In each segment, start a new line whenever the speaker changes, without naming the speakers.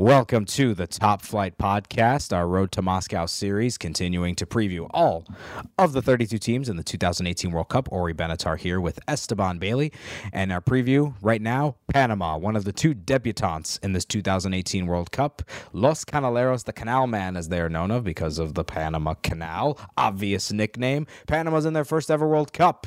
Welcome to the Top Flight Podcast, our Road to Moscow series, continuing to preview all of the 32 teams in the 2018 World Cup. Ori Benatar here with Esteban Bailey. And our preview right now Panama, one of the two debutantes in this 2018 World Cup. Los Canaleros, the Canal Man, as they are known of because of the Panama Canal. Obvious nickname. Panama's in their first ever World Cup.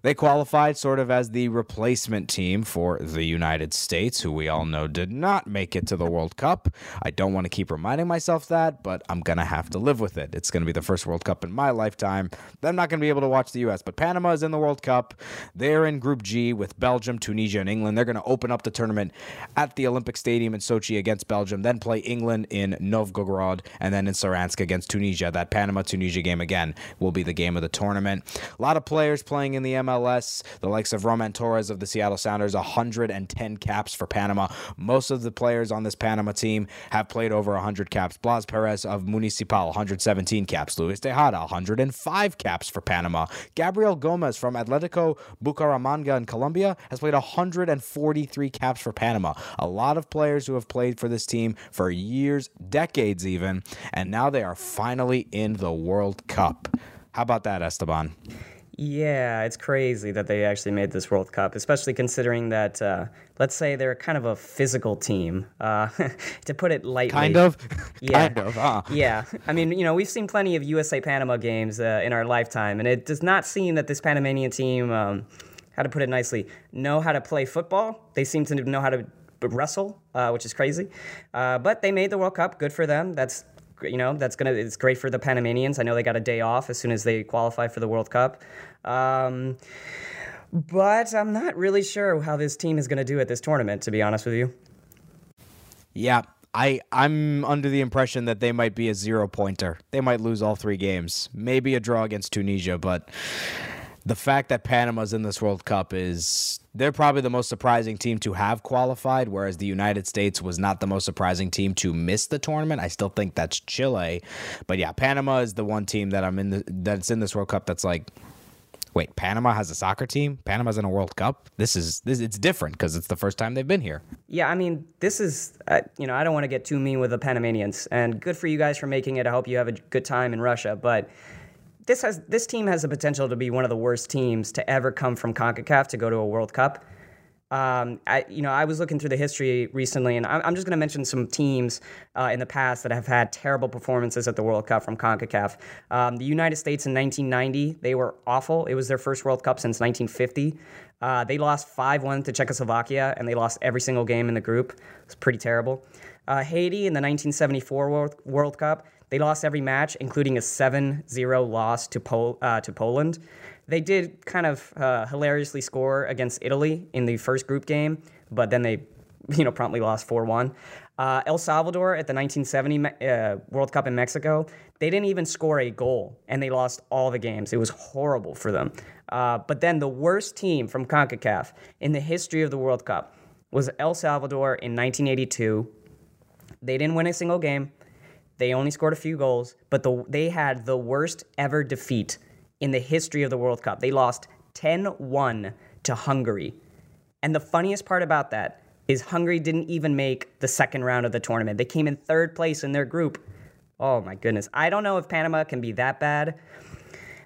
They qualified sort of as the replacement team for the United States, who we all know did not make it to the World Cup. I don't want to keep reminding myself that, but I'm going to have to live with it. It's going to be the first World Cup in my lifetime. I'm not going to be able to watch the U.S., but Panama is in the World Cup. They're in Group G with Belgium, Tunisia, and England. They're going to open up the tournament at the Olympic Stadium in Sochi against Belgium, then play England in Novgorod, and then in Saransk against Tunisia. That Panama Tunisia game again will be the game of the tournament. A lot of players playing in the MLS, the likes of Roman Torres of the Seattle Sounders, 110 caps for Panama. Most of the players on this Panama team have played over 100 caps. Blas Perez of Municipal, 117 caps. Luis Tejada, 105 caps for Panama. Gabriel Gomez from Atletico Bucaramanga in Colombia has played 143 caps for Panama. A lot of players who have played for this team for years, decades even, and now they are finally in the World Cup. How about that, Esteban?
Yeah, it's crazy that they actually made this World Cup, especially considering that, uh, let's say they're kind of a physical team, uh, to put it lightly.
Kind of?
Yeah.
kind of, huh?
Yeah. I mean, you know, we've seen plenty of USA Panama games uh, in our lifetime, and it does not seem that this Panamanian team, um, how to put it nicely, know how to play football. They seem to know how to wrestle, uh, which is crazy. Uh, but they made the World Cup. Good for them. That's you know that's gonna it's great for the Panamanians. I know they got a day off as soon as they qualify for the World Cup. Um, but I'm not really sure how this team is going to do at this tournament, to be honest with you.
Yeah, I I'm under the impression that they might be a zero pointer. They might lose all three games. Maybe a draw against Tunisia, but the fact that Panama's in this World Cup is they're probably the most surprising team to have qualified, whereas the United States was not the most surprising team to miss the tournament. I still think that's Chile, but yeah, Panama is the one team that I'm in the that's in this World Cup that's like. Wait, Panama has a soccer team. Panama's in a World Cup. This is this. It's different because it's the first time they've been here.
Yeah, I mean, this is uh, you know I don't want to get too mean with the Panamanians, and good for you guys for making it. I hope you have a good time in Russia, but this has this team has the potential to be one of the worst teams to ever come from CONCACAF to go to a World Cup. Um, I, you know, I was looking through the history recently, and I'm, just going to mention some teams uh, in the past that have had terrible performances at the World Cup from CONCACAF. Um, the United States in 1990, they were awful. It was their first World Cup since 1950. Uh, they lost 5 1 to Czechoslovakia, and they lost every single game in the group. It's pretty terrible. Uh, Haiti in the 1974 World, World Cup, they lost every match, including a 7 0 loss to, Pol- uh, to Poland. They did kind of uh, hilariously score against Italy in the first group game, but then they you know, promptly lost 4 1. Uh, El Salvador at the 1970 uh, World Cup in Mexico, they didn't even score a goal and they lost all the games. It was horrible for them. Uh, but then the worst team from CONCACAF in the history of the World Cup was El Salvador in 1982. They didn't win a single game. They only scored a few goals, but the, they had the worst ever defeat in the history of the World Cup. They lost 10 1 to Hungary. And the funniest part about that is Hungary didn't even make the second round of the tournament. They came in third place in their group. Oh my goodness. I don't know if Panama can be that bad,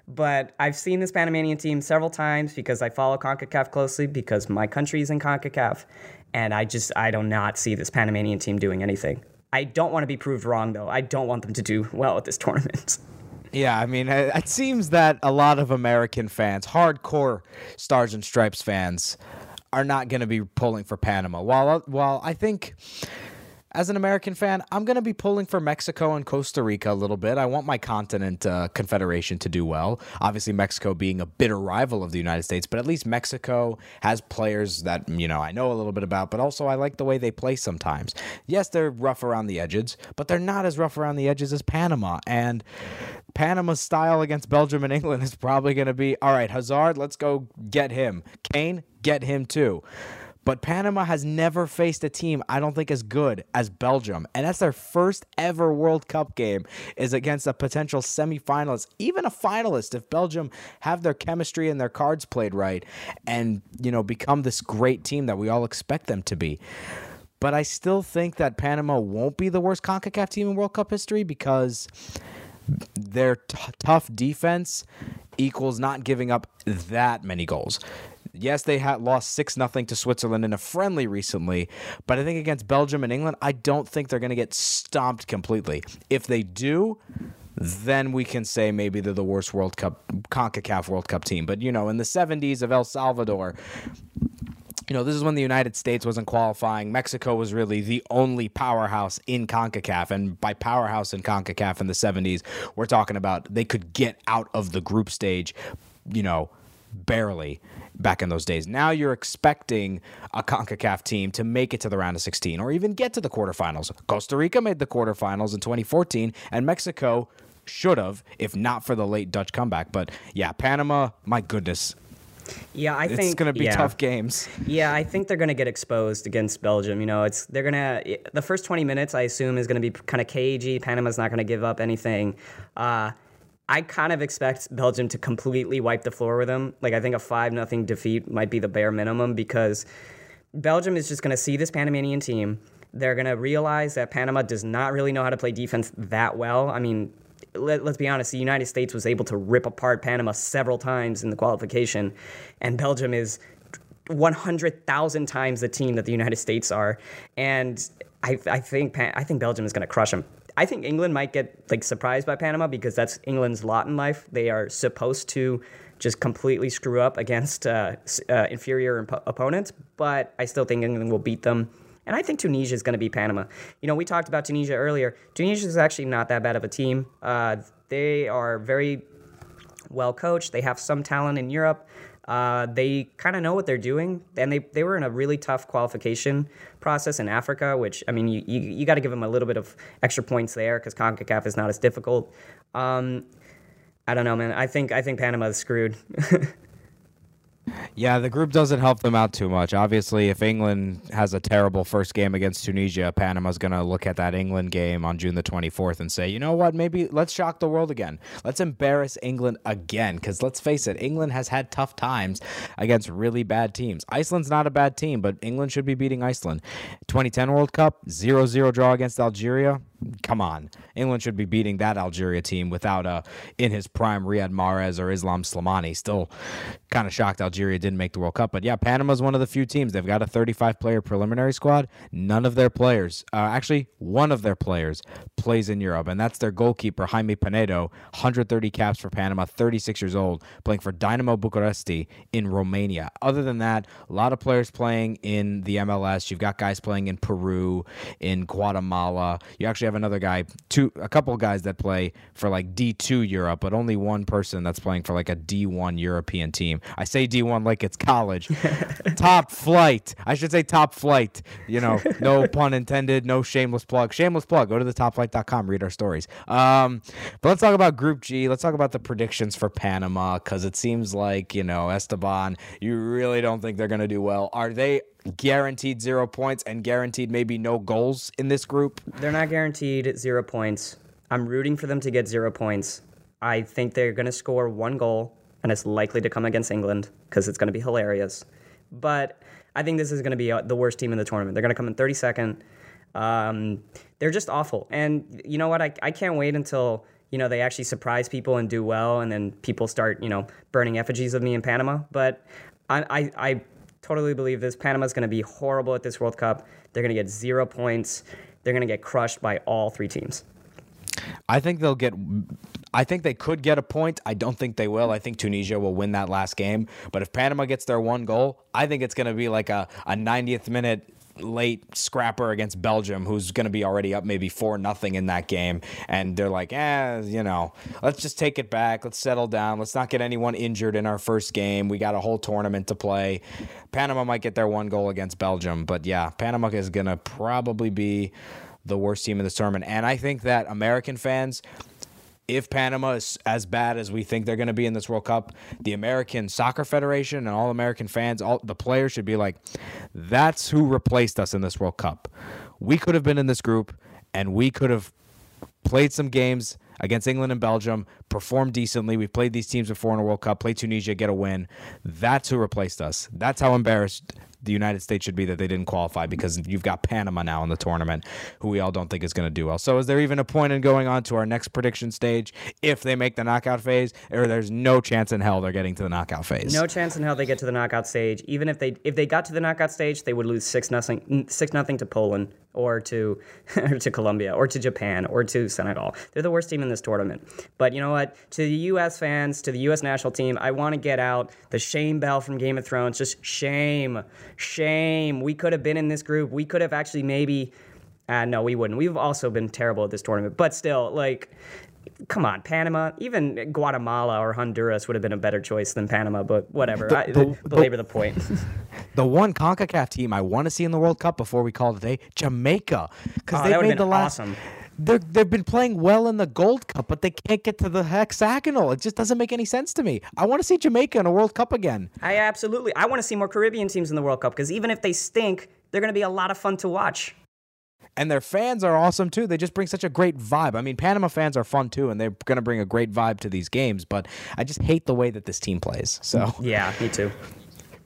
but I've seen this Panamanian team several times because I follow CONCACAF closely because my country is in CONCACAF. And I just, I do not see this Panamanian team doing anything. I don't want to be proved wrong, though. I don't want them to do well at this tournament.
Yeah, I mean, it seems that a lot of American fans, hardcore Stars and Stripes fans, are not going to be pulling for Panama. While uh, while I think as an American fan, I'm going to be pulling for Mexico and Costa Rica a little bit. I want my continent uh, confederation to do well. Obviously, Mexico being a bitter rival of the United States, but at least Mexico has players that, you know, I know a little bit about, but also I like the way they play sometimes. Yes, they're rough around the edges, but they're not as rough around the edges as Panama. And Panama's style against Belgium and England is probably going to be all right, Hazard, let's go get him. Kane, get him too. But Panama has never faced a team I don't think as good as Belgium. And that's their first ever World Cup game is against a potential semifinalist, even a finalist if Belgium have their chemistry and their cards played right and, you know, become this great team that we all expect them to be. but I still think that Panama won't be the worst CONCACAF team in World Cup history because their t- tough defense equals not giving up that many goals. Yes, they had lost six nothing to Switzerland in a friendly recently, but I think against Belgium and England, I don't think they're going to get stomped completely. If they do, then we can say maybe they're the worst World Cup CONCACAF World Cup team. But you know, in the 70s of El Salvador, you know, this is when the United States wasn't qualifying. Mexico was really the only powerhouse in CONCACAF. And by powerhouse in CONCACAF in the 70s, we're talking about they could get out of the group stage, you know, barely back in those days. Now you're expecting a CONCACAF team to make it to the round of 16 or even get to the quarterfinals. Costa Rica made the quarterfinals in 2014, and Mexico should have, if not for the late Dutch comeback. But yeah, Panama, my goodness.
Yeah, I think
it's going to be
yeah.
tough games.
Yeah, I think they're going to get exposed against Belgium. You know, it's they're going to the first 20 minutes I assume is going to be kind of cagey. Panama's not going to give up anything. Uh, I kind of expect Belgium to completely wipe the floor with them. Like I think a 5 nothing defeat might be the bare minimum because Belgium is just going to see this Panamanian team. They're going to realize that Panama does not really know how to play defense that well. I mean, let, us be honest, the United States was able to rip apart Panama several times in the qualification, and Belgium is 100,000 times the team that the United States are. And I, I think I think Belgium is going to crush them. I think England might get like surprised by Panama because that's England's lot in life. They are supposed to just completely screw up against uh, uh, inferior imp- opponents, but I still think England will beat them. And I think Tunisia is going to be Panama. You know, we talked about Tunisia earlier. Tunisia is actually not that bad of a team. Uh, they are very well coached. They have some talent in Europe. Uh, they kind of know what they're doing, and they, they were in a really tough qualification process in Africa, which, I mean, you, you, you got to give them a little bit of extra points there because CONCACAF is not as difficult. Um, I don't know, man. I think I think Panama is screwed.
Yeah, the group doesn't help them out too much. Obviously, if England has a terrible first game against Tunisia, Panama's going to look at that England game on June the 24th and say, you know what, maybe let's shock the world again. Let's embarrass England again. Because let's face it, England has had tough times against really bad teams. Iceland's not a bad team, but England should be beating Iceland. 2010 World Cup, 0 0 draw against Algeria come on. England should be beating that Algeria team without a uh, in his prime Riyad Mahrez or Islam Slimani. Still kind of shocked Algeria didn't make the World Cup. But yeah, Panama's one of the few teams. They've got a 35 player preliminary squad. None of their players, uh, actually, one of their players plays in Europe, and that's their goalkeeper, Jaime Penedo, 130 caps for Panama, 36 years old, playing for Dinamo Bucuresti in Romania. Other than that, a lot of players playing in the MLS. You've got guys playing in Peru, in Guatemala. You actually have another guy, two, a couple guys that play for like D2 Europe, but only one person that's playing for like a D1 European team. I say D1 like it's college. top flight. I should say top flight. You know, no pun intended, no shameless plug. Shameless plug. Go to the topflight.com, read our stories. Um, but let's talk about Group G. Let's talk about the predictions for Panama because it seems like, you know, Esteban, you really don't think they're going to do well. Are they guaranteed zero points and guaranteed maybe no goals in this group?
They're not guaranteed zero points. I'm rooting for them to get zero points. I think they're going to score one goal, and it's likely to come against England because it's going to be hilarious. But I think this is going to be uh, the worst team in the tournament. They're going to come in 32nd. Um, they're just awful. And you know what? I, I can't wait until you know they actually surprise people and do well, and then people start you know burning effigies of me in Panama. But I, I, I totally believe this. Panama's going to be horrible at this World Cup. They're going to get zero points. They're going to get crushed by all three teams.
I think they'll get. I think they could get a point. I don't think they will. I think Tunisia will win that last game. But if Panama gets their one goal, I think it's going to be like a, a 90th minute late scrapper against Belgium, who's going to be already up maybe four nothing in that game, and they're like, eh, you know, let's just take it back, let's settle down, let's not get anyone injured in our first game. We got a whole tournament to play. Panama might get their one goal against Belgium, but yeah, Panama is going to probably be the worst team in this tournament, and I think that American fans if Panama is as bad as we think they're going to be in this World Cup, the American Soccer Federation and all American fans, all the players should be like, that's who replaced us in this World Cup. We could have been in this group and we could have played some games against England and Belgium, performed decently. We've played these teams before in a World Cup, play Tunisia, get a win. That's who replaced us. That's how embarrassed the United States should be that they didn't qualify because you've got Panama now in the tournament, who we all don't think is going to do well. So, is there even a point in going on to our next prediction stage if they make the knockout phase, or there's no chance in hell they're getting to the knockout phase?
No chance in hell they get to the knockout stage. Even if they if they got to the knockout stage, they would lose six nothing six nothing to Poland or to or to Colombia or to Japan or to Senegal. They're the worst team in this tournament. But you know what? To the U.S. fans, to the U.S. national team, I want to get out the shame bell from Game of Thrones. Just shame, shame. We could have been in this group. We could have actually maybe. Uh, no, we wouldn't. We've also been terrible at this tournament. But still, like, come on, Panama, even Guatemala or Honduras would have been a better choice than Panama, but whatever. The, I, belabor the point.
the one CONCACAF team I want to see in the World Cup before we call it a day, Jamaica. Because
oh, they made the last.
Awesome. They're, they've been playing well in the Gold Cup, but they can't get to the hexagonal. It just doesn't make any sense to me. I want to see Jamaica in a World Cup again.
I absolutely. I want to see more Caribbean teams in the World Cup because even if they stink, they're going to be a lot of fun to watch
and their fans are awesome too. They just bring such a great vibe. I mean, Panama fans are fun too, and they're going to bring a great vibe to these games. But I just hate the way that this team plays. So
yeah, me too.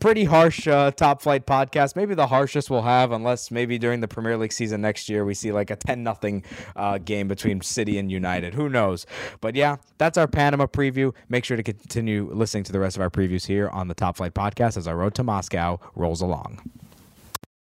Pretty harsh uh, top flight podcast. Maybe the harshest we'll have, unless maybe during the Premier League season next year we see like a ten nothing uh, game between City and United. Who knows? But yeah, that's our Panama preview. Make sure to continue listening to the rest of our previews here on the Top Flight podcast as our road to Moscow rolls along.